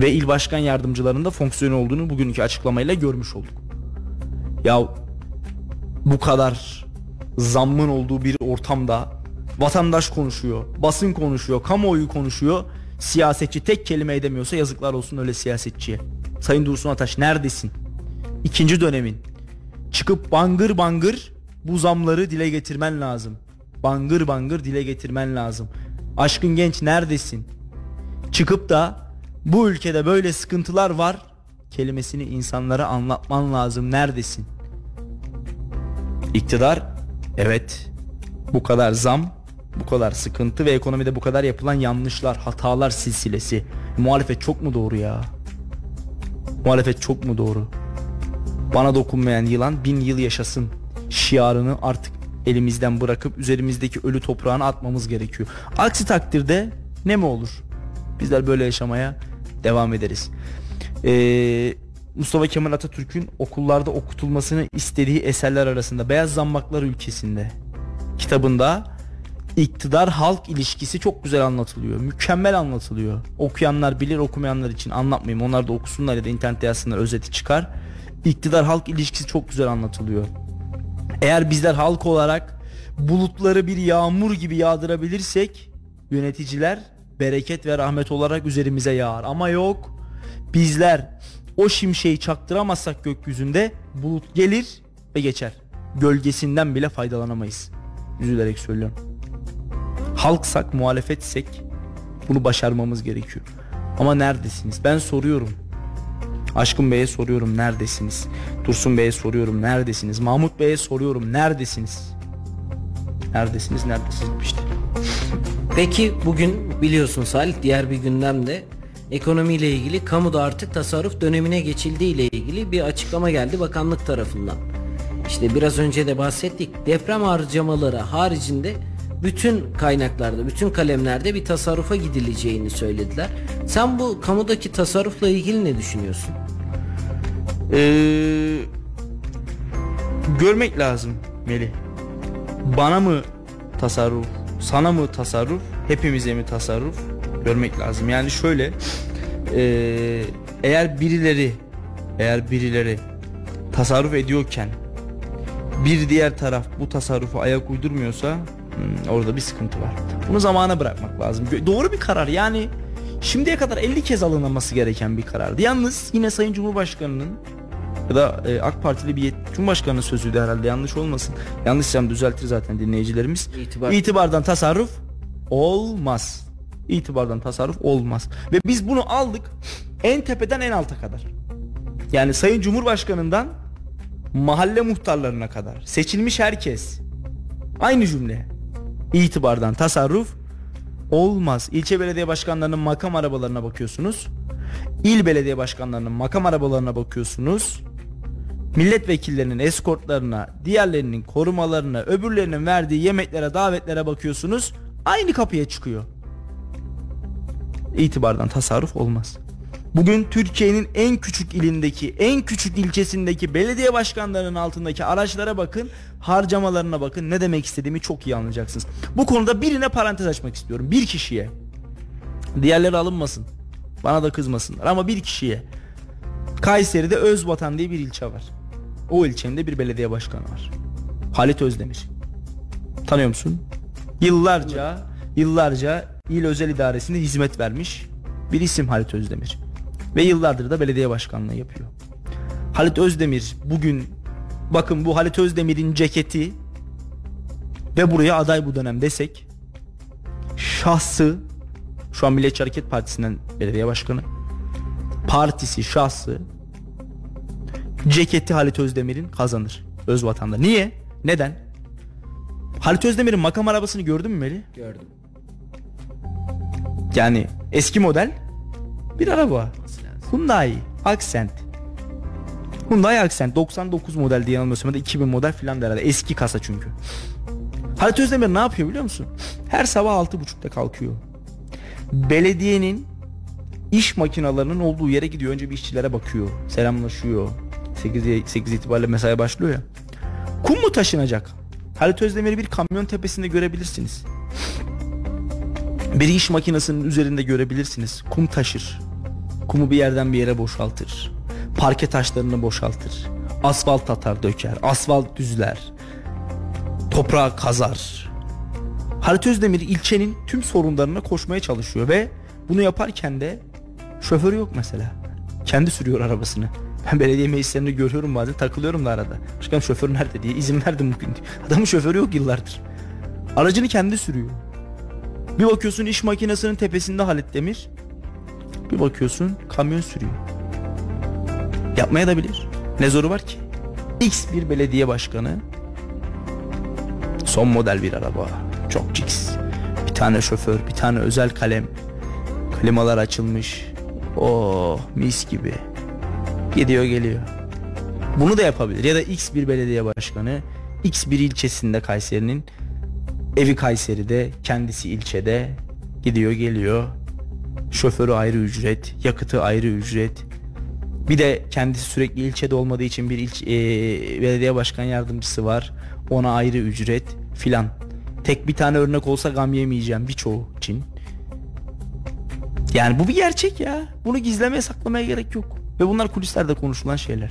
Ve il başkan yardımcılarında fonksiyonu olduğunu bugünkü açıklamayla görmüş olduk. Ya bu kadar zammın olduğu bir ortamda vatandaş konuşuyor, basın konuşuyor, kamuoyu konuşuyor. Siyasetçi tek kelime edemiyorsa yazıklar olsun öyle siyasetçiye. Sayın Dursun Ataş neredesin? İkinci dönemin. Çıkıp bangır bangır bu zamları dile getirmen lazım. Bangır bangır dile getirmen lazım. Aşkın genç neredesin? Çıkıp da bu ülkede böyle sıkıntılar var kelimesini insanlara anlatman lazım. Neredesin? İktidar evet bu kadar zam, bu kadar sıkıntı ve ekonomide bu kadar yapılan yanlışlar, hatalar silsilesi. Muhalefet çok mu doğru ya? Muhalefet çok mu doğru? Bana dokunmayan yılan bin yıl yaşasın şiarını artık elimizden bırakıp üzerimizdeki ölü toprağını atmamız gerekiyor. Aksi takdirde ne mi olur? Bizler böyle yaşamaya devam ederiz. Ee, Mustafa Kemal Atatürk'ün okullarda okutulmasını istediği eserler arasında Beyaz Zambaklar Ülkesi'nde kitabında iktidar halk ilişkisi çok güzel anlatılıyor. Mükemmel anlatılıyor. Okuyanlar bilir okumayanlar için anlatmayayım. Onlar da okusunlar ya da internette yazsınlar özeti çıkar. İktidar halk ilişkisi çok güzel anlatılıyor. Eğer bizler halk olarak bulutları bir yağmur gibi yağdırabilirsek yöneticiler bereket ve rahmet olarak üzerimize yağar. Ama yok bizler o şimşeği çaktıramazsak gökyüzünde bulut gelir ve geçer. Gölgesinden bile faydalanamayız. Üzülerek söylüyorum. Halksak, muhalefetsek bunu başarmamız gerekiyor. Ama neredesiniz? Ben soruyorum. Aşkın Bey'e soruyorum neredesiniz? Dursun Bey'e soruyorum neredesiniz? Mahmut Bey'e soruyorum neredesiniz? Neredesiniz? Neredesiniz? İşte. Peki bugün biliyorsun Salih diğer bir gündemde ekonomiyle ilgili kamuda artık tasarruf dönemine geçildiği ile ilgili bir açıklama geldi bakanlık tarafından. İşte biraz önce de bahsettik. Deprem harcamaları haricinde bütün kaynaklarda, bütün kalemlerde bir tasarrufa gidileceğini söylediler. Sen bu kamudaki tasarrufla ilgili ne düşünüyorsun? Ee, görmek lazım Melih. Bana mı tasarruf, sana mı tasarruf, hepimize mi tasarruf görmek lazım. Yani şöyle ee, eğer birileri eğer birileri tasarruf ediyorken bir diğer taraf bu tasarrufa ayak uydurmuyorsa hmm, orada bir sıkıntı var. Bunu zamana bırakmak lazım. Doğru bir karar yani şimdiye kadar 50 kez alınması gereken bir karardı. Yalnız yine Sayın Cumhurbaşkanı'nın ya da e, AK Partili bir Cumhurbaşkanı'nın sözüydü herhalde yanlış olmasın. Yanlışsam düzeltir zaten dinleyicilerimiz. İtibar. İtibardan tasarruf olmaz. İtibardan tasarruf olmaz. Ve biz bunu aldık en tepeden en alta kadar. Yani Sayın Cumhurbaşkanı'ndan mahalle muhtarlarına kadar seçilmiş herkes aynı cümle. İtibardan tasarruf olmaz. İlçe belediye başkanlarının makam arabalarına bakıyorsunuz. İl belediye başkanlarının makam arabalarına bakıyorsunuz. Milletvekillerinin eskortlarına, diğerlerinin korumalarına, öbürlerinin verdiği yemeklere, davetlere bakıyorsunuz. Aynı kapıya çıkıyor. İtibardan tasarruf olmaz. Bugün Türkiye'nin en küçük ilindeki, en küçük ilçesindeki belediye başkanlarının altındaki araçlara bakın, harcamalarına bakın. Ne demek istediğimi çok iyi anlayacaksınız. Bu konuda birine parantez açmak istiyorum. Bir kişiye. Diğerleri alınmasın. Bana da kızmasınlar ama bir kişiye. Kayseri'de Özvatan diye bir ilçe var. O ilçenin de bir belediye başkanı var. Halit Özdemir. Tanıyor musun? Yıllarca, yıllarca il özel idaresinde hizmet vermiş bir isim Halit Özdemir. Ve yıllardır da belediye başkanlığı yapıyor. Halit Özdemir bugün bakın bu Halit Özdemir'in ceketi ve buraya aday bu dönem desek şahsı şu an Milliyetçi Hareket Partisi'nden belediye başkanı partisi şahsı ceketi Halit Özdemir'in kazanır Özvatan'da. Niye? Neden? Halit Özdemir'in makam arabasını gördün mü Melih? Gördüm. Yani eski model bir araba. Hyundai Accent. Hyundai Accent 99 model diye yanılmıyorsam ya da 2000 model filan herhalde. Eski kasa çünkü. Halit Özdemir ne yapıyor biliyor musun? Her sabah 6.30'da kalkıyor. Belediyenin iş makinalarının olduğu yere gidiyor. Önce bir işçilere bakıyor. Selamlaşıyor. 8, 8 itibariyle mesai başlıyor ya. Kum mu taşınacak? Halit Özdemir'i bir kamyon tepesinde görebilirsiniz. Bir iş makinesinin üzerinde görebilirsiniz. Kum taşır. Kumu bir yerden bir yere boşaltır. Parke taşlarını boşaltır. Asfalt atar döker. Asfalt düzler. Toprağı kazar. Halit Özdemir ilçenin tüm sorunlarına koşmaya çalışıyor ve bunu yaparken de şoförü yok mesela. Kendi sürüyor arabasını. Ben belediye meclislerinde görüyorum bazen takılıyorum da arada. Başkanım şoför nerede diye izin verdim bugün. Adamın şoförü yok yıllardır. Aracını kendi sürüyor. Bir bakıyorsun iş makinesinin tepesinde Halit Demir. Bir bakıyorsun kamyon sürüyor. Yapmaya da bilir. Ne zoru var ki? X bir belediye başkanı. Son model bir araba. Çok cix. Bir tane şoför, bir tane özel kalem. Klimalar açılmış. Oh mis gibi. Gidiyor geliyor. Bunu da yapabilir. Ya da X bir belediye başkanı X bir ilçesinde Kayseri'nin evi Kayseri'de, kendisi ilçede gidiyor geliyor. Şoförü ayrı ücret, yakıtı ayrı ücret. Bir de kendisi sürekli ilçede olmadığı için bir ilç, e, belediye başkan yardımcısı var. Ona ayrı ücret filan. Tek bir tane örnek olsa gam yemeyeceğim birçoğu için. Yani bu bir gerçek ya. Bunu gizlemeye saklamaya gerek yok. Ve bunlar kulislerde konuşulan şeyler.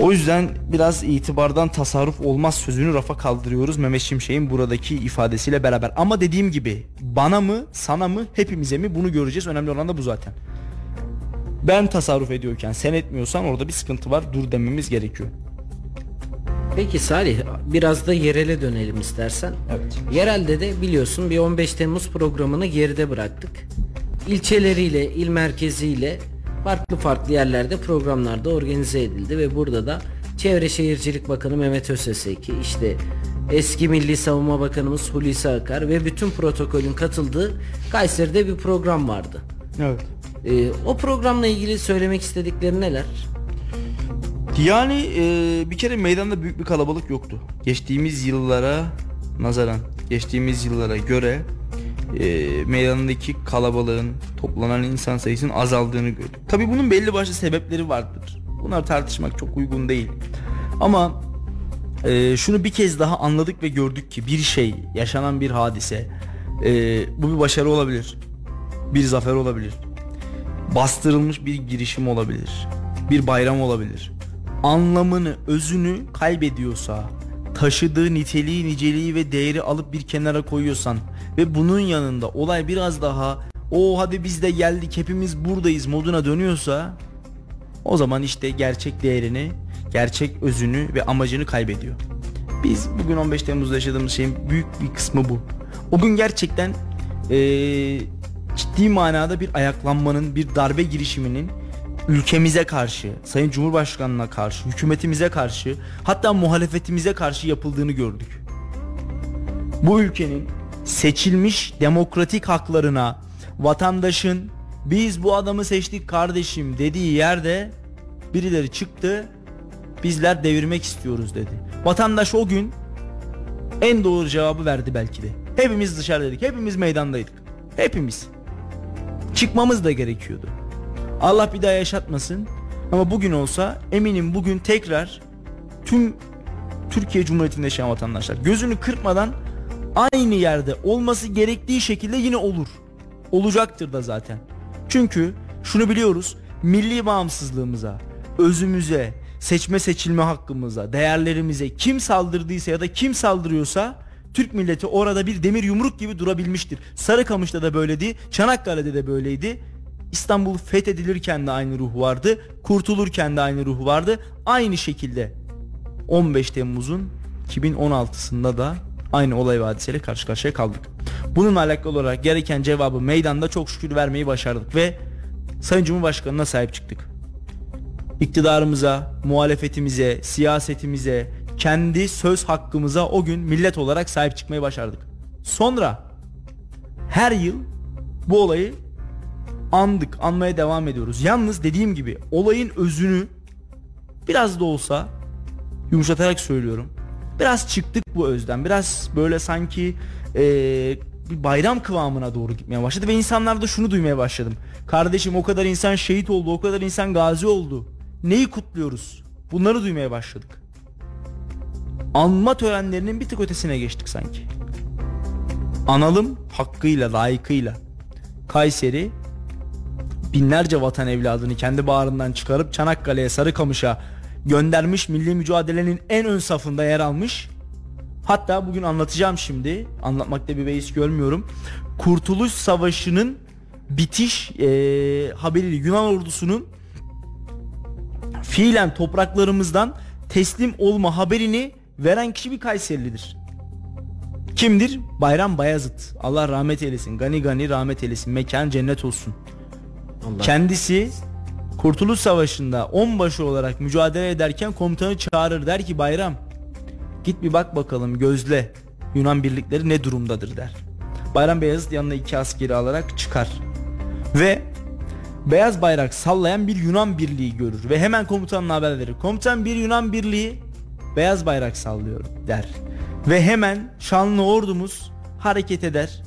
O yüzden biraz itibardan tasarruf olmaz sözünü rafa kaldırıyoruz Mehmet Şimşek'in buradaki ifadesiyle beraber. Ama dediğim gibi bana mı sana mı hepimize mi bunu göreceğiz. Önemli olan da bu zaten. Ben tasarruf ediyorken sen etmiyorsan orada bir sıkıntı var dur dememiz gerekiyor. Peki Salih biraz da yerele dönelim istersen. Evet. Yerelde de biliyorsun bir 15 Temmuz programını geride bıraktık. İlçeleriyle, il merkeziyle farklı farklı yerlerde programlarda organize edildi ve burada da Çevre Şehircilik Bakanı Mehmet Özeseki, işte eski Milli Savunma Bakanımız Hulusi Akar ve bütün protokolün katıldığı Kayseri'de bir program vardı. Evet. Ee, o programla ilgili söylemek istedikleri neler? Yani e, bir kere meydanda büyük bir kalabalık yoktu. Geçtiğimiz yıllara nazaran, geçtiğimiz yıllara göre e, meydandaki kalabalığın, toplanan insan sayısının azaldığını gördük. Tabi bunun belli başlı sebepleri vardır. Bunlar tartışmak çok uygun değil. Ama e, şunu bir kez daha anladık ve gördük ki bir şey, yaşanan bir hadise, e, bu bir başarı olabilir, bir zafer olabilir, bastırılmış bir girişim olabilir, bir bayram olabilir. Anlamını, özünü kaybediyorsa, taşıdığı niteliği, niceliği ve değeri alıp bir kenara koyuyorsan ve bunun yanında olay biraz daha o hadi biz de geldik hepimiz buradayız moduna dönüyorsa o zaman işte gerçek değerini, gerçek özünü ve amacını kaybediyor. Biz bugün 15 Temmuz'da yaşadığımız şeyin büyük bir kısmı bu. O gün gerçekten eee, ciddi manada bir ayaklanmanın, bir darbe girişiminin ülkemize karşı, Sayın Cumhurbaşkanı'na karşı, hükümetimize karşı, hatta muhalefetimize karşı yapıldığını gördük. Bu ülkenin seçilmiş demokratik haklarına vatandaşın biz bu adamı seçtik kardeşim dediği yerde birileri çıktı bizler devirmek istiyoruz dedi. Vatandaş o gün en doğru cevabı verdi belki de. Hepimiz dışarıdaydık. Hepimiz meydandaydık. Hepimiz. Çıkmamız da gerekiyordu. Allah bir daha yaşatmasın. Ama bugün olsa eminim bugün tekrar tüm Türkiye Cumhuriyeti'nde yaşayan vatandaşlar gözünü kırpmadan aynı yerde olması gerektiği şekilde yine olur. Olacaktır da zaten. Çünkü şunu biliyoruz. Milli bağımsızlığımıza, özümüze, seçme seçilme hakkımıza, değerlerimize kim saldırdıysa ya da kim saldırıyorsa Türk milleti orada bir demir yumruk gibi durabilmiştir. Sarıkamış'ta da böyleydi, Çanakkale'de de böyleydi. İstanbul fethedilirken de aynı ruh vardı, kurtulurken de aynı ruh vardı. Aynı şekilde 15 Temmuz'un 2016'sında da aynı olay ve hadiseyle karşı karşıya kaldık. Bununla alakalı olarak gereken cevabı meydanda çok şükür vermeyi başardık ve Sayın Cumhurbaşkanı'na sahip çıktık. İktidarımıza, muhalefetimize, siyasetimize, kendi söz hakkımıza o gün millet olarak sahip çıkmayı başardık. Sonra her yıl bu olayı andık, anmaya devam ediyoruz. Yalnız dediğim gibi olayın özünü biraz da olsa yumuşatarak söylüyorum. Biraz çıktık bu özden. Biraz böyle sanki eee, bir bayram kıvamına doğru gitmeye başladı ve insanlar da şunu duymaya başladım. Kardeşim o kadar insan şehit oldu, o kadar insan gazi oldu. Neyi kutluyoruz? Bunları duymaya başladık. Anma törenlerinin bir tık ötesine geçtik sanki. Analım hakkıyla, layıkıyla. Kayseri binlerce vatan evladını kendi bağrından çıkarıp Çanakkale'ye, Sarıkamış'a göndermiş milli mücadelenin en ön safında yer almış. Hatta bugün anlatacağım şimdi. Anlatmakta bir beis görmüyorum. Kurtuluş Savaşı'nın bitiş eee haberiyle Yunan ordusunun fiilen topraklarımızdan teslim olma haberini veren kişi bir Kayserilidir. Kimdir? Bayram Bayazıt. Allah rahmet eylesin. Gani gani rahmet eylesin. Mekan cennet olsun. Allah. Kendisi Kurtuluş Savaşı'nda onbaşı olarak mücadele ederken komutanı çağırır der ki Bayram git bir bak bakalım gözle Yunan birlikleri ne durumdadır der. Bayram Beyazıt yanına iki askeri alarak çıkar. Ve beyaz bayrak sallayan bir Yunan birliği görür ve hemen komutanına haber verir. Komutan bir Yunan birliği beyaz bayrak sallıyor der. Ve hemen şanlı ordumuz hareket eder.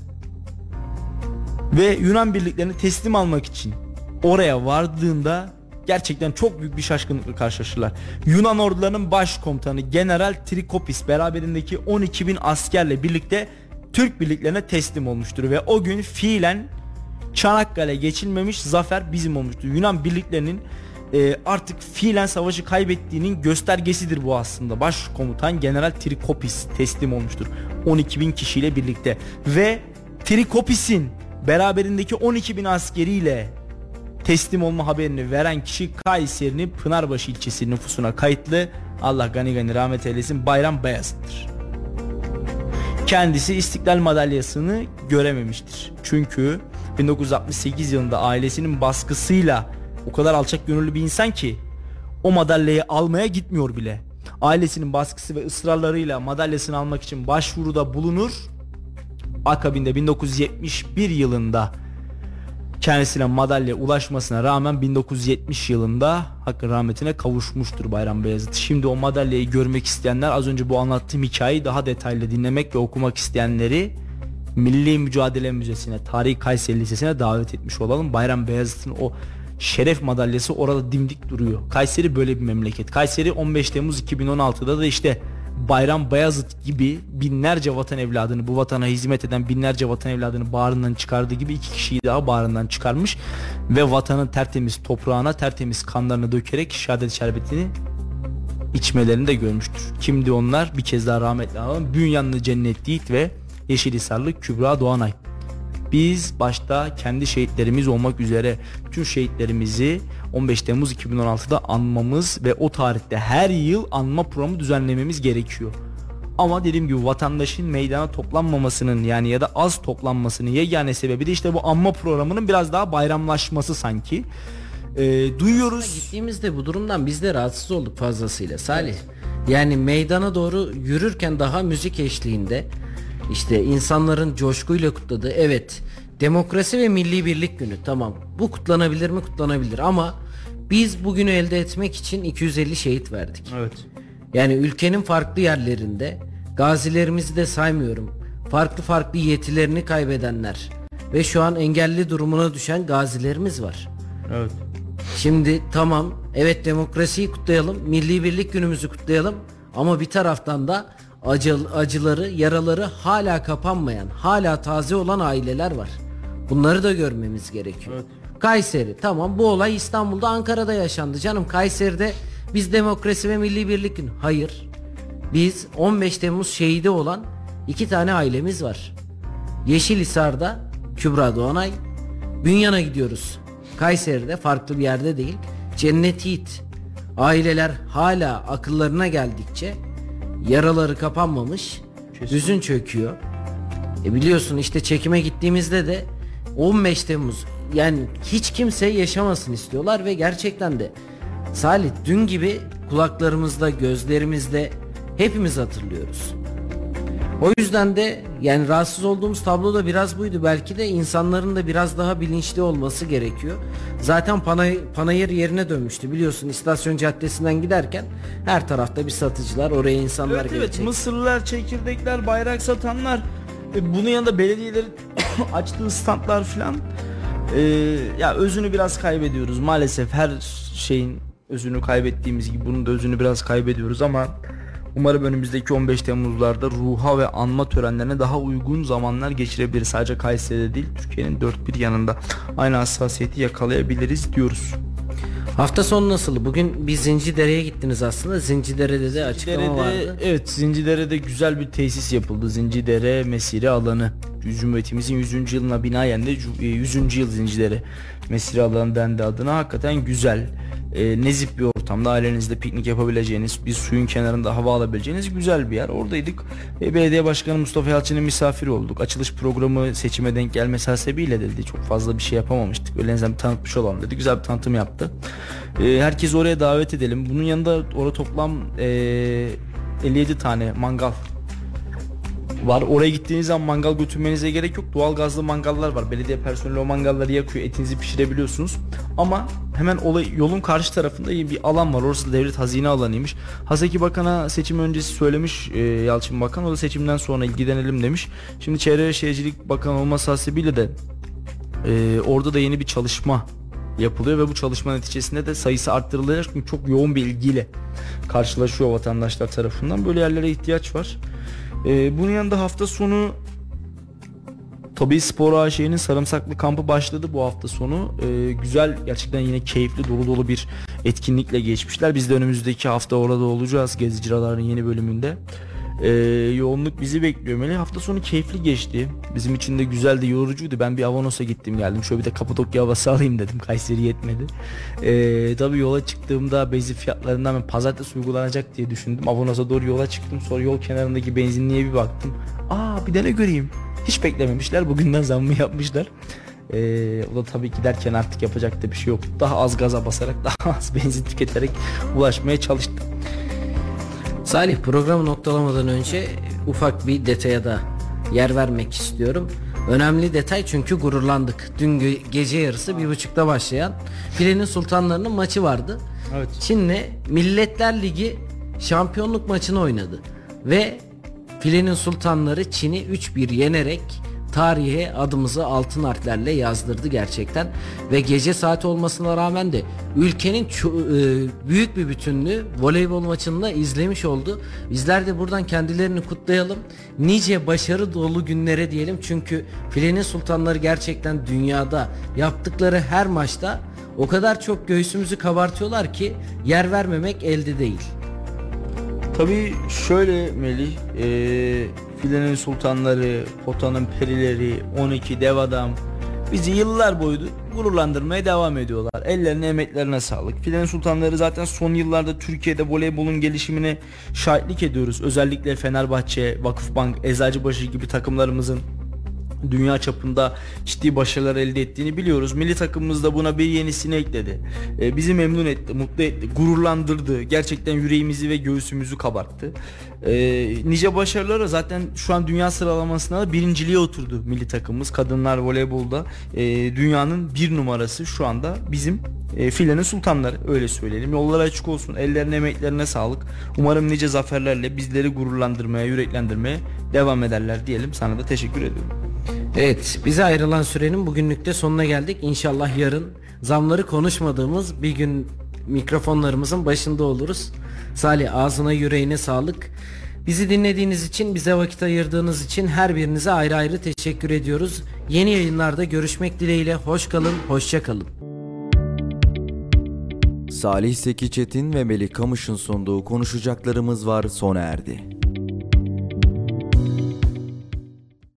Ve Yunan birliklerini teslim almak için oraya vardığında gerçekten çok büyük bir şaşkınlıkla karşılaşırlar. Yunan ordularının başkomutanı General Trikopis beraberindeki 12 bin askerle birlikte Türk birliklerine teslim olmuştur ve o gün fiilen Çanakkale geçilmemiş zafer bizim olmuştur. Yunan birliklerinin e, artık fiilen savaşı kaybettiğinin göstergesidir bu aslında. Başkomutan General Trikopis teslim olmuştur. 12 bin kişiyle birlikte ve Trikopis'in beraberindeki 12 bin askeriyle teslim olma haberini veren kişi Kayseri'nin Pınarbaşı ilçesi nüfusuna kayıtlı Allah gani gani rahmet eylesin Bayram Beyazıt'tır. Kendisi İstiklal Madalyası'nı görememiştir. Çünkü 1968 yılında ailesinin baskısıyla o kadar alçak gönüllü bir insan ki o madalyayı almaya gitmiyor bile. Ailesinin baskısı ve ısrarlarıyla madalyasını almak için başvuruda bulunur. Akabinde 1971 yılında kendisine madalya ulaşmasına rağmen 1970 yılında hakkın rahmetine kavuşmuştur Bayram Beyazıt. Şimdi o madalyayı görmek isteyenler az önce bu anlattığım hikayeyi daha detaylı dinlemek ve okumak isteyenleri Milli Mücadele Müzesi'ne, Tarihi Kayseri Lisesi'ne davet etmiş olalım. Bayram Beyazıt'ın o şeref madalyası orada dimdik duruyor. Kayseri böyle bir memleket. Kayseri 15 Temmuz 2016'da da işte Bayram Bayazıt gibi binlerce vatan evladını bu vatana hizmet eden binlerce vatan evladını bağrından çıkardığı gibi iki kişiyi daha bağrından çıkarmış ve vatanın tertemiz toprağına tertemiz kanlarını dökerek şehadet şerbetini içmelerini de görmüştür. Kimdi onlar? Bir kez daha rahmetli analım. Bünyanlı Cennet Yiğit ve Yeşilhisarlı Kübra Doğanay. Biz başta kendi şehitlerimiz olmak üzere tüm şehitlerimizi 15 Temmuz 2016'da anmamız ve o tarihte her yıl anma programı düzenlememiz gerekiyor. Ama dediğim gibi vatandaşın meydana toplanmamasının yani ya da az toplanmasının yegane sebebi de işte bu anma programının biraz daha bayramlaşması sanki. Ee, duyuyoruz. Gittiğimizde bu durumdan biz de rahatsız olduk fazlasıyla Salih. Yani meydana doğru yürürken daha müzik eşliğinde işte insanların coşkuyla kutladığı evet demokrasi ve milli birlik günü tamam bu kutlanabilir mi kutlanabilir ama biz bugünü elde etmek için 250 şehit verdik. Evet. Yani ülkenin farklı yerlerinde gazilerimizi de saymıyorum. Farklı farklı yetilerini kaybedenler ve şu an engelli durumuna düşen gazilerimiz var. Evet. Şimdi tamam evet demokrasiyi kutlayalım, milli birlik günümüzü kutlayalım ama bir taraftan da acı, acıları, yaraları hala kapanmayan, hala taze olan aileler var. Bunları da görmemiz gerekiyor. Kayseri tamam bu olay İstanbul'da Ankara'da yaşandı canım Kayseri'de biz demokrasi ve milli birlik günü. Hayır. Biz 15 Temmuz şehidi olan iki tane ailemiz var. Yeşilhisar'da Kübra Doğanay, Bünyan'a gidiyoruz. Kayseri'de farklı bir yerde değil. Cennet Yiğit. Aileler hala akıllarına geldikçe yaraları kapanmamış, düzün çöküyor. E biliyorsun işte çekime gittiğimizde de 15 Temmuz yani hiç kimse yaşamasın istiyorlar ve gerçekten de Salih dün gibi kulaklarımızda, gözlerimizde hepimiz hatırlıyoruz. O yüzden de yani rahatsız olduğumuz tablo da biraz buydu. Belki de insanların da biraz daha bilinçli olması gerekiyor. Zaten panay, panayır yerine dönmüştü biliyorsun istasyon caddesinden giderken her tarafta bir satıcılar oraya insanlar Evet evet gelecek. mısırlar, çekirdekler, bayrak satanlar e, bunun yanında belediyelerin açtığı standlar filan e, ya özünü biraz kaybediyoruz maalesef her şeyin özünü kaybettiğimiz gibi bunun da özünü biraz kaybediyoruz ama umarım önümüzdeki 15 Temmuzlarda ruha ve anma törenlerine daha uygun zamanlar geçirebiliriz. Sadece Kayseri'de değil Türkiye'nin dört bir yanında aynı hassasiyeti yakalayabiliriz diyoruz. Hafta sonu nasıl? Bugün bir Zincidere'ye gittiniz aslında. Zincidere'de de açıklama Zincidere'de, vardı. evet Zincidere'de güzel bir tesis yapıldı. Zincidere Mesire alanı. Cumhuriyetimizin 100. yılına binaen de cu- e, 100. yıl Zincidere Mesire alanı dendi adına. Hakikaten güzel. E, nezip bir ortamda ailenizle piknik yapabileceğiniz, bir suyun kenarında hava alabileceğiniz güzel bir yer. Oradaydık. E, belediye Başkanı Mustafa Yalçın'ın misafiri olduk. Açılış programı seçime denk gelmesi hasebiyle dedi. Çok fazla bir şey yapamamıştık. Öyle en azından bir tanıtmış olalım dedi. Güzel bir tanıtım yaptı. E, herkesi oraya davet edelim. Bunun yanında orada toplam e, 57 tane mangal var. Oraya gittiğiniz zaman mangal götürmenize gerek yok. Doğal gazlı mangallar var. Belediye personeli o mangalları yakıyor. Etinizi pişirebiliyorsunuz. Ama hemen olay yolun karşı tarafında bir alan var. Orası devlet hazine alanıymış. Haseki Bakan'a seçim öncesi söylemiş e, Yalçın Bakan. O da seçimden sonra ilgilenelim demiş. Şimdi Çevre Şehircilik Bakanı olması hasebiyle de e, orada da yeni bir çalışma yapılıyor ve bu çalışma neticesinde de sayısı arttırılacak çünkü çok yoğun bir ilgiyle karşılaşıyor vatandaşlar tarafından. Böyle yerlere ihtiyaç var. Ee, bunun yanında hafta sonu Tabii Spor AŞ'nin sarımsaklı kampı başladı bu hafta sonu. Ee, güzel gerçekten yine keyifli dolu dolu bir etkinlikle geçmişler. Biz de önümüzdeki hafta orada olacağız Gezici Radar'ın yeni bölümünde. Ee, yoğunluk bizi bekliyor. Böyle hafta sonu keyifli geçti. Bizim için de güzeldi, yorucuydu. Ben bir Avanos'a gittim geldim. Şöyle bir de Kapadokya havası alayım dedim. Kayseri yetmedi. Ee, tabii yola çıktığımda benzin fiyatlarından ben pazartesi uygulanacak diye düşündüm. Avanos'a doğru yola çıktım. Sonra yol kenarındaki benzinliğe bir baktım. Aa bir de ne göreyim. Hiç beklememişler. Bugünden zammı yapmışlar. Ee, o da tabii giderken artık yapacak da bir şey yok. Daha az gaza basarak, daha az benzin tüketerek ulaşmaya çalıştım. Salih programı noktalamadan önce ufak bir detaya da yer vermek istiyorum. Önemli detay çünkü gururlandık. Dün ge- gece yarısı bir buçukta başlayan Filenin Sultanları'nın maçı vardı. Evet. Çin'le Milletler Ligi şampiyonluk maçını oynadı. Ve Filenin Sultanları Çin'i 3-1 yenerek tarihe adımızı altın harflerle yazdırdı gerçekten. Ve gece saati olmasına rağmen de ülkenin e, büyük bir bütünlüğü voleybol maçında izlemiş oldu. Bizler de buradan kendilerini kutlayalım. Nice başarı dolu günlere diyelim. Çünkü Filenin Sultanları gerçekten dünyada yaptıkları her maçta o kadar çok göğsümüzü kabartıyorlar ki yer vermemek elde değil. Tabii şöyle Melih, e, filenin sultanları, potanın perileri, 12 dev adam bizi yıllar boyu gururlandırmaya devam ediyorlar. Ellerine emeklerine sağlık. Filenin sultanları zaten son yıllarda Türkiye'de voleybolun gelişimine şahitlik ediyoruz. Özellikle Fenerbahçe, Vakıfbank, Eczacıbaşı gibi takımlarımızın dünya çapında ciddi başarılar elde ettiğini biliyoruz. Milli takımımız da buna bir yenisini ekledi. Ee, bizi memnun etti, mutlu etti, gururlandırdı. Gerçekten yüreğimizi ve göğsümüzü kabarttı. Ee, nice başarılara zaten şu an dünya sıralamasına da birinciliğe oturdu milli takımımız. Kadınlar voleybolda e, dünyanın bir numarası şu anda bizim e, filenin sultanları öyle söyleyelim. Yolları açık olsun. Ellerine emeklerine sağlık. Umarım nice zaferlerle bizleri gururlandırmaya, yüreklendirmeye devam ederler diyelim. Sana da teşekkür ediyorum. Evet bize ayrılan sürenin bugünlükte sonuna geldik. İnşallah yarın zamları konuşmadığımız bir gün mikrofonlarımızın başında oluruz. Salih ağzına yüreğine sağlık. Bizi dinlediğiniz için, bize vakit ayırdığınız için her birinize ayrı ayrı teşekkür ediyoruz. Yeni yayınlarda görüşmek dileğiyle. Hoş kalın, hoşça kalın. Salih Seki Çetin ve Melih Kamış'ın sunduğu konuşacaklarımız var sona erdi.